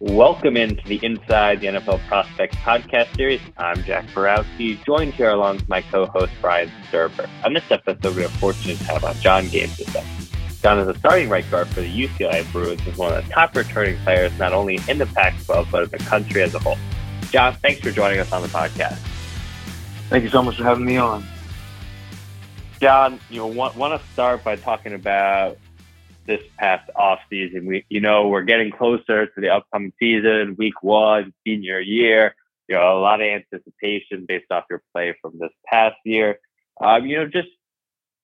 Welcome into the Inside the NFL Prospects podcast series. I'm Jack Borowski, joined here along with my co-host Brian Sturber. On this episode, we are fortunate to have on John Gaines with us. John is a starting right guard for the UCLA Bruins and one of the top returning players not only in the Pac-12 but in the country as a whole. John, thanks for joining us on the podcast. Thank you so much for having me on. John, you know, want, want to start by talking about this past off season. We, you know, we're getting closer to the upcoming season, week one, senior year. You know, a lot of anticipation based off your play from this past year. Um, you know, just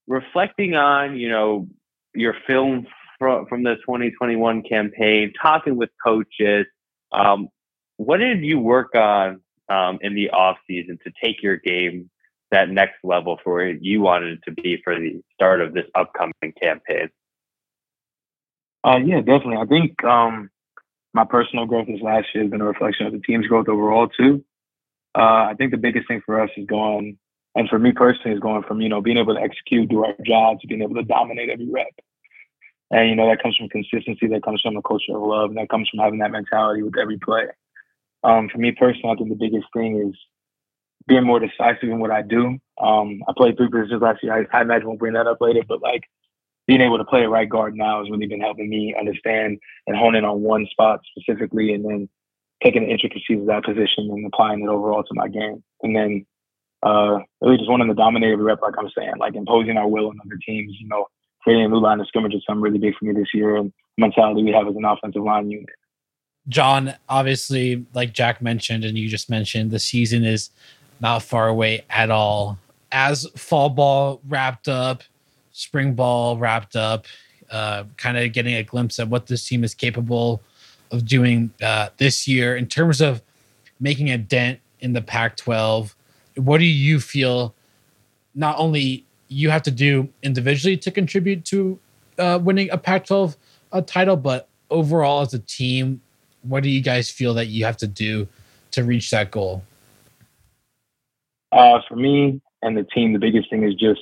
reflecting on, you know, your film from from the 2021 campaign, talking with coaches. Um, what did you work on um, in the off season to take your game that next level for where you wanted it to be for the start of this upcoming campaign? Uh, yeah, definitely. I think um, my personal growth this last year has been a reflection of the team's growth overall too. Uh, I think the biggest thing for us is going, and for me personally, is going from you know being able to execute, do our job, to being able to dominate every rep. And you know that comes from consistency, that comes from a culture of love, and that comes from having that mentality with every play. Um, for me personally, I think the biggest thing is being more decisive in what I do. Um, I played three positions last year. I, I imagine we'll bring that up later, but like being able to play right guard now has really been helping me understand and hone in on one spot specifically and then taking the intricacies of that position and applying it overall to my game. And then uh, really just wanting to dominate every rep, like I'm saying, like imposing our will on other teams, you know, creating a new line of scrimmage is something really big for me this year and mentality we have as an offensive line unit. John, obviously, like Jack mentioned and you just mentioned, the season is not far away at all. As fall ball wrapped up, spring ball wrapped up, uh, kind of getting a glimpse of what this team is capable of doing uh, this year in terms of making a dent in the Pac 12. What do you feel not only you have to do individually to contribute to uh, winning a Pac 12 uh, title, but overall as a team, what do you guys feel that you have to do to reach that goal? Uh, for me and the team, the biggest thing is just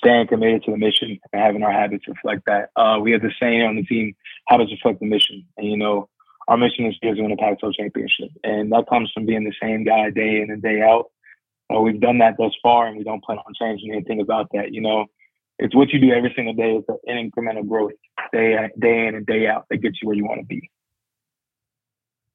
staying committed to the mission and having our habits reflect that. Uh, we have the saying on the team, habits reflect the mission. And, you know, our mission is to win a Pac-12 championship. And that comes from being the same guy day in and day out. Uh, we've done that thus far, and we don't plan on changing anything about that. You know, it's what you do every single day. It's an incremental growth day, day in and day out that gets you where you want to be.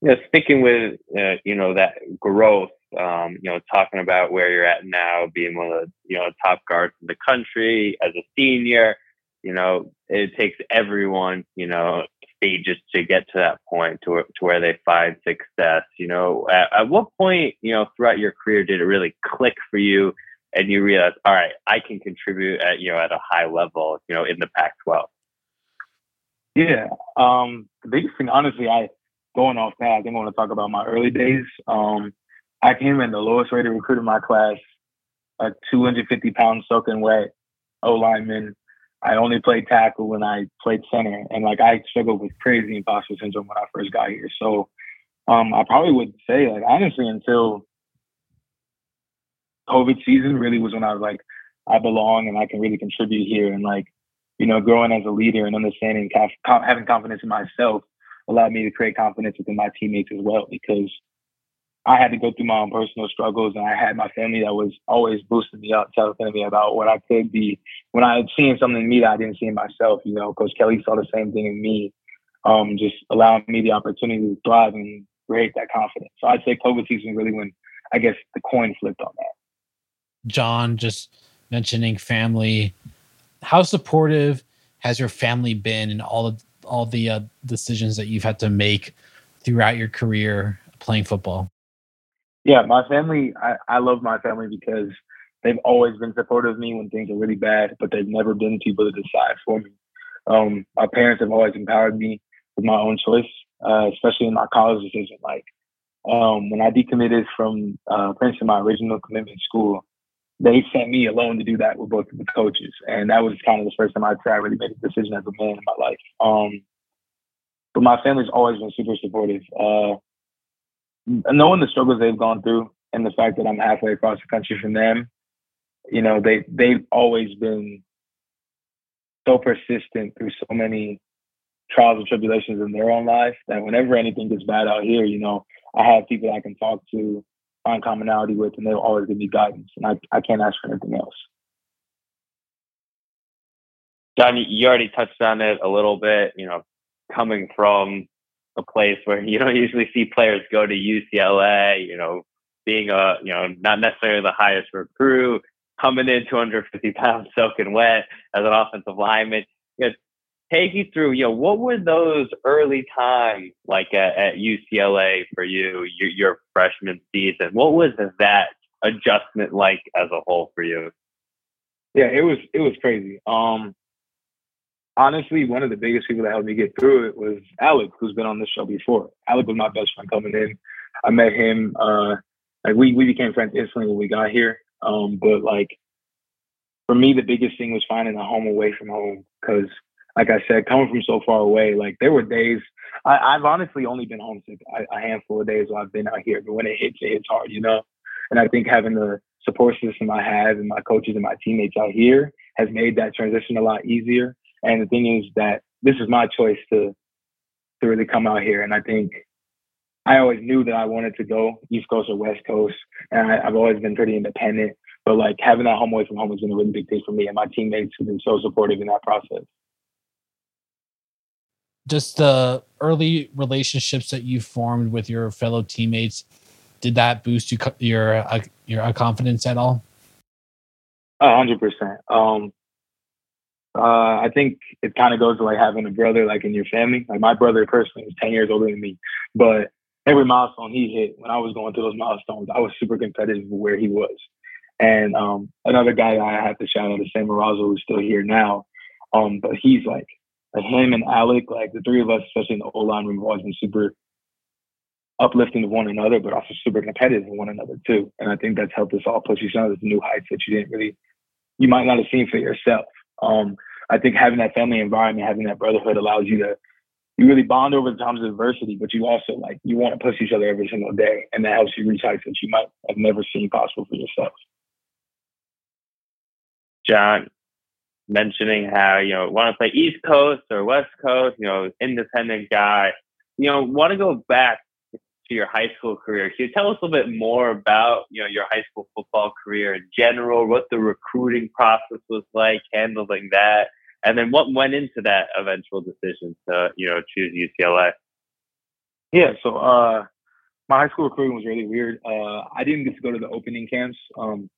Yeah, sticking with, uh, you know, that growth, um, you know, talking about where you're at now, being one of the you know top guards in the country as a senior. You know, it takes everyone, you know, stages to get to that point to, to where they find success. You know, at, at what point, you know, throughout your career did it really click for you and you realize, all right, I can contribute at, you know, at a high level, you know, in the Pac-12? Yeah. Um, the biggest thing, honestly, I, going off that, I I want to talk about my early days. Um, I came in the lowest rated recruit in my class, a 250 pound soaking wet O lineman. I only played tackle when I played center, and like I struggled with crazy imposter syndrome when I first got here. So, um, I probably would say like honestly until COVID season really was when I was like I belong and I can really contribute here, and like you know growing as a leader and understanding having confidence in myself allowed me to create confidence within my teammates as well because I had to go through my own personal struggles, and I had my family that was always boosting me up, telling me about what I could be. When I had seen something in me that I didn't see in myself, you know, Coach Kelly saw the same thing in me, um, just allowing me the opportunity to thrive and create that confidence. So I'd say COVID season really when I guess the coin flipped on that. John, just mentioning family, how supportive has your family been in all of all the uh, decisions that you've had to make throughout your career playing football? Yeah, my family, I, I love my family because they've always been supportive of me when things are really bad, but they've never been people to decide for me. Um, my parents have always empowered me with my own choice, uh, especially in my college decision. Like um, when I decommitted from uh, Princeton, my original commitment school, they sent me alone to do that with both of the coaches, and that was kind of the first time I'd say I really made a decision as a man in my life. Um, but my family's always been super supportive. Uh, knowing the struggles they've gone through and the fact that I'm halfway across the country from them, you know, they they've always been so persistent through so many trials and tribulations in their own life that whenever anything gets bad out here, you know, I have people I can talk to, find commonality with, and they'll always give me guidance. And I, I can't ask for anything else. John, you already touched on it a little bit, you know, coming from a place where you don't usually see players go to UCLA, you know, being a, you know, not necessarily the highest recruit, coming in 250 pounds soaking wet as an offensive lineman. You know, take you through, you know, what were those early times like at, at UCLA for you, your, your freshman season? What was that adjustment like as a whole for you? Yeah, it was it was crazy. Um, honestly, one of the biggest people that helped me get through it was Alec, who's been on this show before. Alec was my best friend coming in. I met him. Uh, like we we became friends instantly when we got here. Um, but like for me, the biggest thing was finding a home away from home because like I said, coming from so far away, like there were days I, have honestly only been homesick a, a, handful of days while I've been out here, but when it hits, it hits hard, you know. And I think having the support system I have and my coaches and my teammates out here has made that transition a lot easier. And the thing is that this is my choice to to really come out here, and I think I always knew that I wanted to go East Coast or West Coast, and I, have always been pretty independent. But like having that home away from home has been a really big thing for me, and my teammates have been so supportive in that process. Just the early relationships that you formed with your fellow teammates did that boost you, your uh, your confidence at all? A hundred percent. Um uh, I think it kind of goes to like having a brother like in your family. Like my brother personally is 10 years older than me, but every milestone he hit when I was going through those milestones, I was super competitive with where he was. And um, another guy I have to shout out is Sam Marrazzo, who's still here now. Um, but he's like like him and Alec, like the three of us, especially in the O line room, have always been super uplifting to one another, but also super competitive with one another too. And I think that's helped us all push each other to new heights that you didn't really, you might not have seen for yourself. Um, I think having that family environment, having that brotherhood allows you to, you really bond over the times of adversity, but you also like, you want to push each other every single day. And that helps you reach heights that you might have never seen possible for yourself. John, mentioning how you know want to play East Coast or West Coast, you know, independent guy. You know, want to go back to your high school career. Can you tell us a little bit more about you know your high school football career in general? What the recruiting process was like, handling that, and then what went into that eventual decision to you know choose UCLA? Yeah, so uh, my high school recruiting was really weird. Uh, I didn't get to go to the opening camps. Um,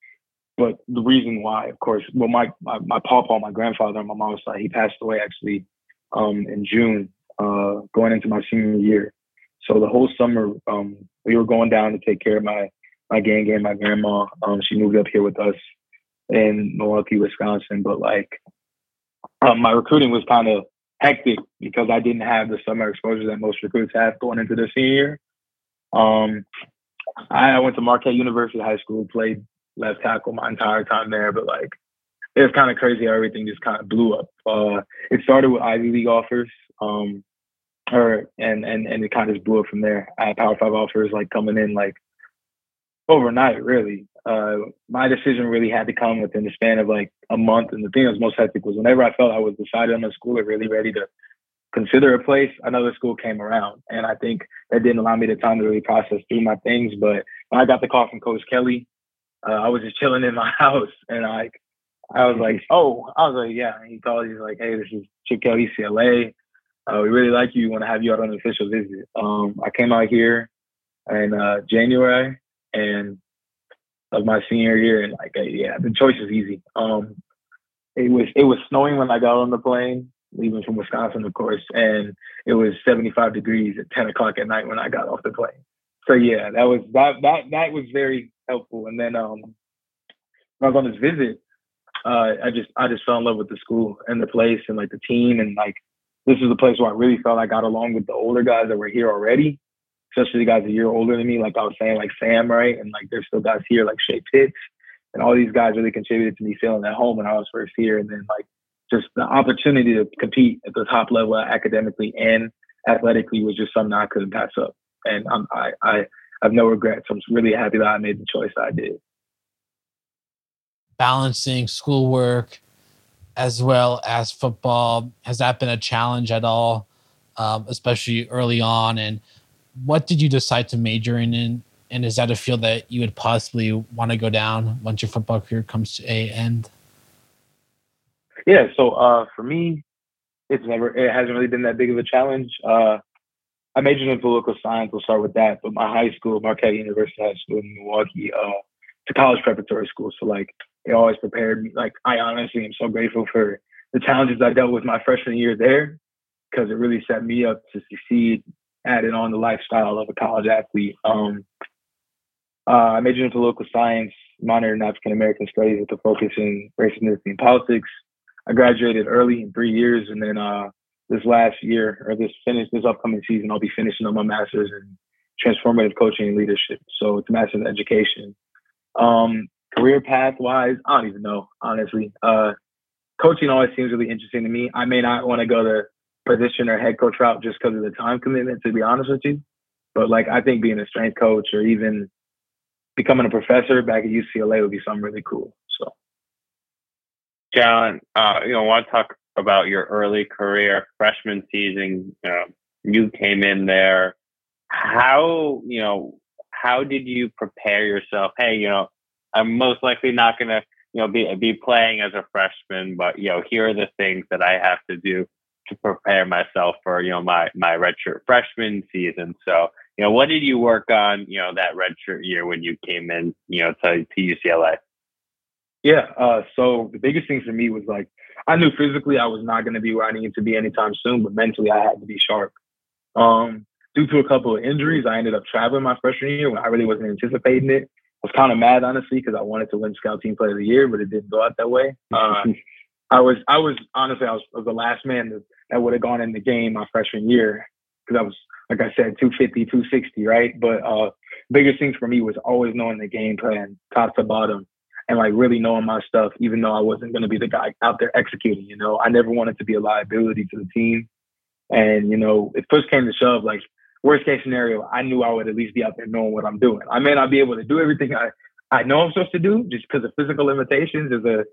but the reason why, of course, well, my my, my papa, my grandfather on my mom's side, he passed away actually um, in June, uh, going into my senior year. So the whole summer, um, we were going down to take care of my my gang and my grandma. Um, she moved up here with us in Milwaukee, Wisconsin. But like, um, my recruiting was kind of hectic because I didn't have the summer exposure that most recruits have going into their senior year. Um, I went to Marquette University High School, played left tackle my entire time there. But like, it was kind of crazy how everything just kind of blew up. Uh, it started with Ivy League offers, um, or and and and it kind of just blew up from there. I had Power Five offers like coming in like overnight, really. Uh, my decision really had to come within the span of like a month. And the thing that was most hectic was whenever I felt I was decided on a school or really ready to consider a place, another school came around. And I think that didn't allow me the time to really process through my things. But when I got the call from Coach Kelly, uh, I was just chilling in my house and I I was like, oh, I was like, yeah. And he called. He's like, hey, this is Chip Kelly, UCLA. Uh, we really like you. We want to have you out on an official visit. Um, I came out here in uh, January and of my senior year, and like, yeah, the choice is easy. Um, it was it was snowing when I got on the plane, leaving from Wisconsin, of course, and it was 75 degrees at 10 o'clock at night when I got off the plane. So yeah, that was that that that was very helpful. And then um, when I was on this visit, uh, I just I just fell in love with the school and the place and like the team and like this is the place where I really felt I got along with the older guys that were here already, especially the guys a year older than me. Like I was saying, like Sam, right? And like there's still guys here like Shea Pitts and all these guys really contributed to me feeling at home when I was first here. And then like just the opportunity to compete at the top level academically and athletically was just something I couldn't pass up. And I'm, I I I have no regrets. I'm really happy that I made the choice I did. Balancing schoolwork as well as football has that been a challenge at all um, especially early on. And what did you decide to major in? And is that a field that you would possibly want to go down once your football career comes to a end? Yeah. So uh, for me, it's never it hasn't really been that big of a challenge. Uh, I majored in political science. We'll start with that. But my high school, Marquette University High School in Milwaukee, uh, it's a college preparatory school. So like always prepared me. Like I honestly am so grateful for the challenges I dealt with my freshman year there because it really set me up to succeed, added on the lifestyle of a college athlete. Um, uh, I majored in political science, minor in African American studies with a focus in race and and politics. I graduated early in three years, and then uh, this last year or this finish this upcoming season, I'll be finishing up my master's in transformative coaching and leadership. So it's a master's in education. Um, career path wise, I don't even know honestly. Uh, coaching always seems really interesting to me. I may not want to go the position or head coach route just because of the time commitment, to be honest with you. But like I think being a strength coach or even becoming a professor back at UCLA would be something really cool. So, John, uh, you know, I want to talk about your early career, freshman season. You came in there. How you know? How did you prepare yourself? Hey, you know, I'm most likely not going to you know be be playing as a freshman, but you know, here are the things that I have to do to prepare myself for you know my my redshirt freshman season. So you know, what did you work on? You know, that redshirt year when you came in, you know, to to UCLA. Yeah. Uh, so the biggest thing for me was like I knew physically I was not going to be where I needed to be anytime soon, but mentally I had to be sharp. Um, due to a couple of injuries, I ended up traveling my freshman year when I really wasn't anticipating it. I was kind of mad, honestly, because I wanted to win Scout Team Player of the Year, but it didn't go out that way. Uh, I was, I was honestly, I was, I was the last man that, that would have gone in the game my freshman year because I was, like I said, 250, 260, right? But uh, biggest things for me was always knowing the game plan, top to bottom, and like really knowing my stuff, even though I wasn't going to be the guy out there executing. You know, I never wanted to be a liability to the team. And you know, if push came to shove, like worst case scenario, I knew I would at least be out there knowing what I'm doing. I may not be able to do everything I I know I'm supposed to do just because of physical limitations as a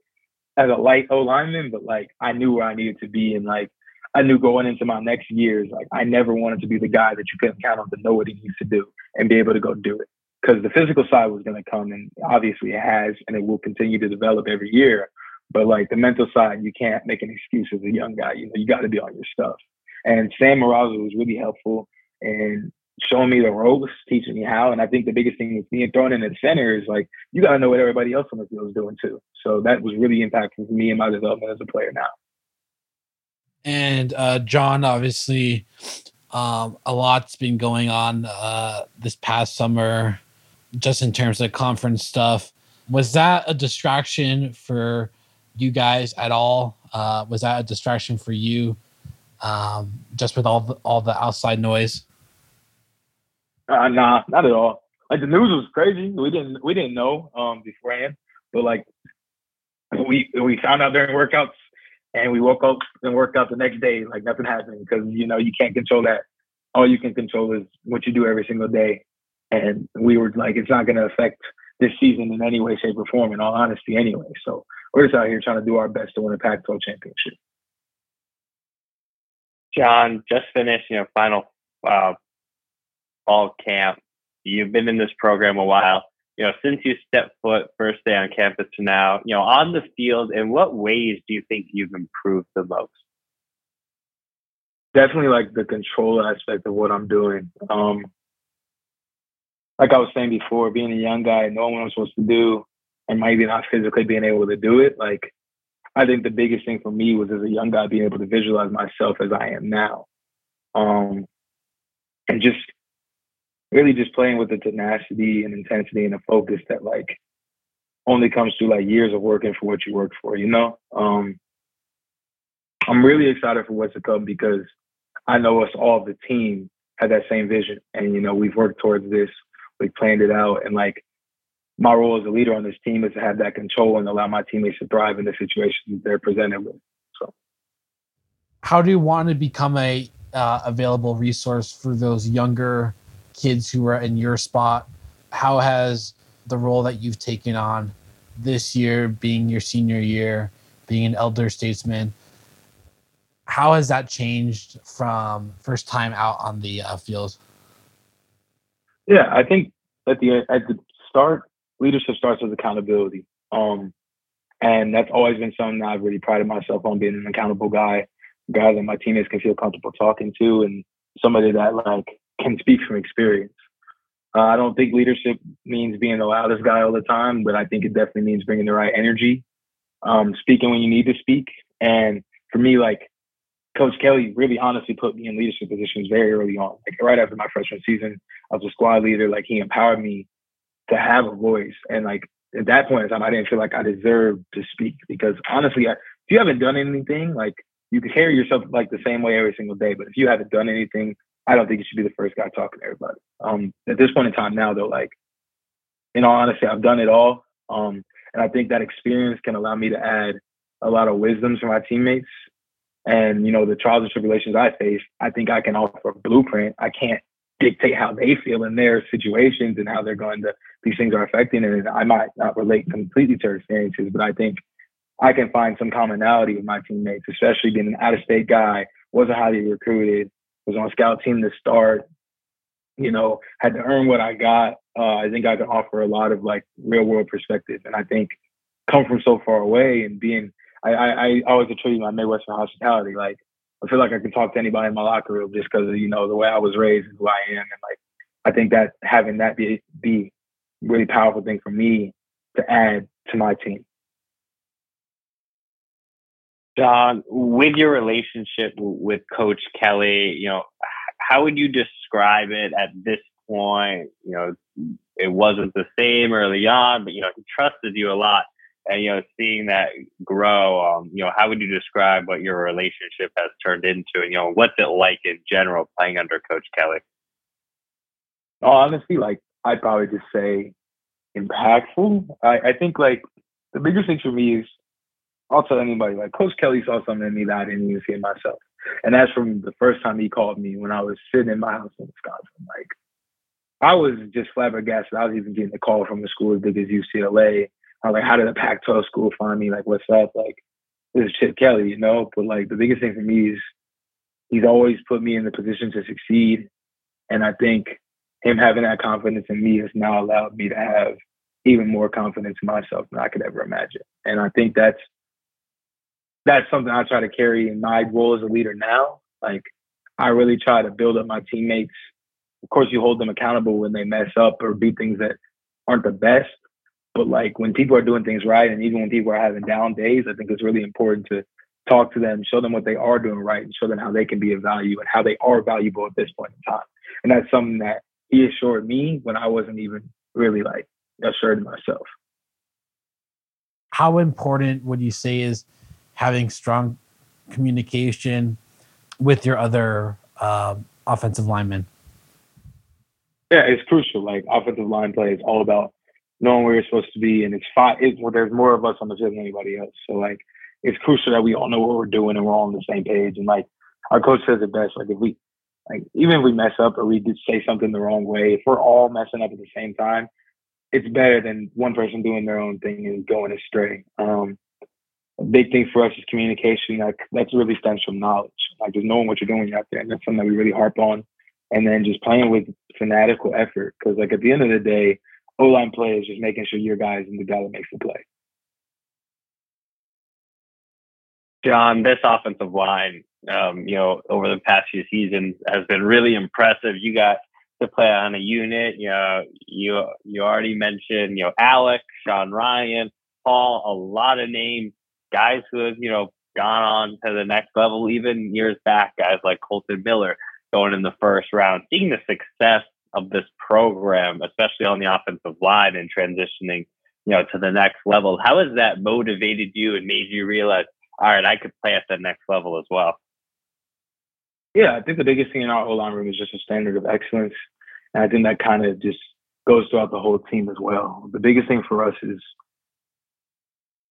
as a light O lineman, but like I knew where I needed to be and like I knew going into my next years, like I never wanted to be the guy that you couldn't count on to know what he needs to do and be able to go do it. Because the physical side was going to come and obviously it has and it will continue to develop every year but like the mental side you can't make an excuse as a young guy you know you got to be on your stuff. And sam Marrazzo was really helpful and showing me the ropes teaching me how and i think the biggest thing is being thrown in the center is like you got to know what everybody else on the field is doing too so that was really impactful for me and my development as a player now and uh, john obviously um, a lot's been going on uh, this past summer just in terms of conference stuff. Was that a distraction for you guys at all? Uh, was that a distraction for you, um, just with all the, all the outside noise? Uh, nah, not at all. Like the news was crazy. We didn't we didn't know um, beforehand, but like we we found out during workouts, and we woke up and worked out the next day like nothing happened because you know you can't control that. All you can control is what you do every single day. And we were like, it's not going to affect this season in any way, shape, or form, in all honesty, anyway. So we're just out here trying to do our best to win a Pac 12 championship. John, just finished, you know, final uh, fall camp. You've been in this program a while. You know, since you stepped foot first day on campus to now, you know, on the field, in what ways do you think you've improved the most? Definitely like the control aspect of what I'm doing. Um, like I was saying before, being a young guy, knowing what I'm supposed to do, and maybe not physically being able to do it, like I think the biggest thing for me was as a young guy being able to visualize myself as I am now. Um, and just really just playing with the tenacity and intensity and a focus that like only comes through like years of working for what you work for, you know? Um, I'm really excited for what's to come because I know us all, the team, had that same vision. And, you know, we've worked towards this we planned it out. And like my role as a leader on this team is to have that control and allow my teammates to thrive in the situations they're presented with. So, how do you want to become a uh, available resource for those younger kids who are in your spot? How has the role that you've taken on this year, being your senior year, being an elder statesman, how has that changed from first time out on the uh, field? Yeah, I think at the at the start, leadership starts with accountability. Um, and that's always been something that I've really prided myself on being an accountable guy, guy that my teammates can feel comfortable talking to, and somebody that like can speak from experience. Uh, I don't think leadership means being the loudest guy all the time, but I think it definitely means bringing the right energy, um, speaking when you need to speak. And for me, like Coach Kelly really honestly put me in leadership positions very early on. Like right after my freshman season, I was a squad leader. Like he empowered me to have a voice. And like at that point in time, I didn't feel like I deserved to speak because honestly, I, if you haven't done anything, like you can carry yourself like the same way every single day. But if you haven't done anything, I don't think you should be the first guy talking to everybody. Um, at this point in time now, though, like in all honesty, I've done it all. Um, and I think that experience can allow me to add a lot of wisdoms for my teammates and you know the trials and tribulations I face, I think I can offer a blueprint. I can't dictate how they feel in their situations and how they're going to these things are affecting and I might not relate completely to their experiences, but I think I can find some commonality with my teammates, especially being an out of state guy, wasn't highly recruited, was on a scout team to start, you know, had to earn what I got. Uh, I think I can offer a lot of like real world perspective. And I think come from so far away and being I, I, I always attribute my Midwestern hospitality. Like I feel like I can talk to anybody in my locker room just because of you know the way I was raised and who I am, and like I think that having that be be really powerful thing for me to add to my team. John, with your relationship with Coach Kelly, you know, how would you describe it at this point? You know, it wasn't the same early on, but you know, he trusted you a lot and you know seeing that grow um, you know how would you describe what your relationship has turned into and you know what's it like in general playing under coach kelly oh, honestly like i'd probably just say impactful I, I think like the biggest thing for me is i'll tell anybody like coach kelly saw something in me that i didn't even see in myself and that's from the first time he called me when i was sitting in my house in wisconsin like i was just flabbergasted i was even getting a call from the school as big as ucla I was like, how did a Pac-12 school find me? Like, what's up? Like, this is Chip Kelly, you know? But like, the biggest thing for me is he's always put me in the position to succeed. And I think him having that confidence in me has now allowed me to have even more confidence in myself than I could ever imagine. And I think that's that's something I try to carry in my role as a leader now. Like I really try to build up my teammates. Of course, you hold them accountable when they mess up or do things that aren't the best. But like when people are doing things right, and even when people are having down days, I think it's really important to talk to them, show them what they are doing right, and show them how they can be of value and how they are valuable at this point in time. And that's something that he assured me when I wasn't even really like assured myself. How important would you say is having strong communication with your other uh, offensive linemen? Yeah, it's crucial. Like offensive line play is all about knowing where you're supposed to be, and it's five. It, well, there's more of us on the field than anybody else. So like, it's crucial that we all know what we're doing and we're all on the same page. And like, our coach says it best. Like, if we, like, even if we mess up or we did say something the wrong way, if we're all messing up at the same time, it's better than one person doing their own thing and going astray. Um, a big thing for us is communication. Like that's really stems from knowledge. Like just knowing what you're doing out there, and that's something that we really harp on. And then just playing with fanatical effort, because like at the end of the day, O line play is just making sure your guys in the guy that makes the play. John, this offensive line, um, you know, over the past few seasons has been really impressive. You got to play on a unit. You know, you you already mentioned, you know, Alex, Sean Rhyan, Paul, a lot of names, guys who have, you know, gone on to the next level, even years back, guys like Kolton Miller going in the first round, seeing the success of this program, especially on the offensive line and transitioning, you know, to the next level. How has that motivated you and made you realize, all right, I could play at the next level as well? Yeah, I think the biggest thing in our O line room is just a standard of excellence. And I think that kind of just goes throughout the whole team as well. The biggest thing for us is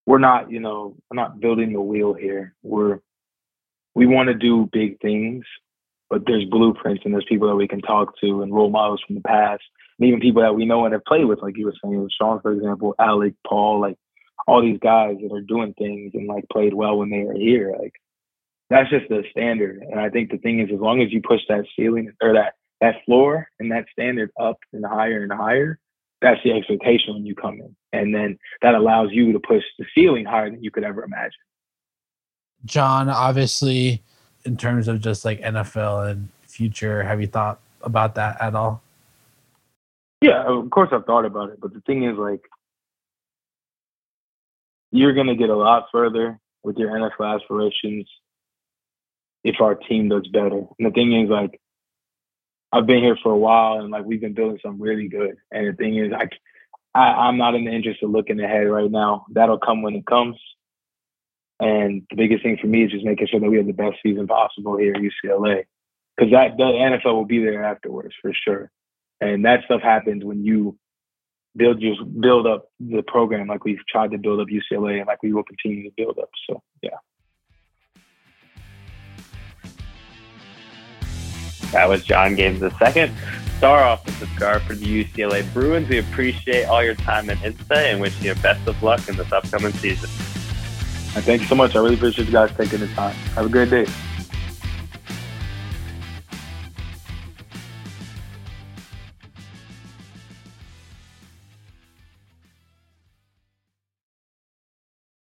we're not, you know, we're not building the wheel here. We're we want to do big things, but there's blueprints and there's people that we can talk to and role models from the past, and even people that we know and have played with, like you were saying, Sean, for example, Alec, Paul, like all these guys that are doing things and like played well when they were here. Like that's just the standard. And I think the thing is, as long as you push that ceiling or that that floor and that standard up and higher and higher, that's the expectation when you come in, and then that allows you to push the ceiling higher than you could ever imagine. John, obviously, in terms of just like NFL and future, have you thought about that at all? Yeah, of course I've thought about it, but the thing is, like, you're gonna get a lot further with your NFL aspirations if our team does better. And the thing is, like, I've been here for a while, and like we've been building something really good. And the thing is, like, I, I'm not in the interest of looking ahead right now. That'll come when it comes. And the biggest thing for me is just making sure that we have the best season possible here at UCLA, because that the NFL will be there afterwards for sure. And that stuff happens when you build just build up the program like we've tried to build up UCLA and like we will continue to build up. So yeah. That was John Gaines the second, star offensive guard for the UCLA Bruins. We appreciate all your time and insight and wish you the best of luck in this upcoming season. Thank you so much. I really appreciate you guys taking the time. Have a great day.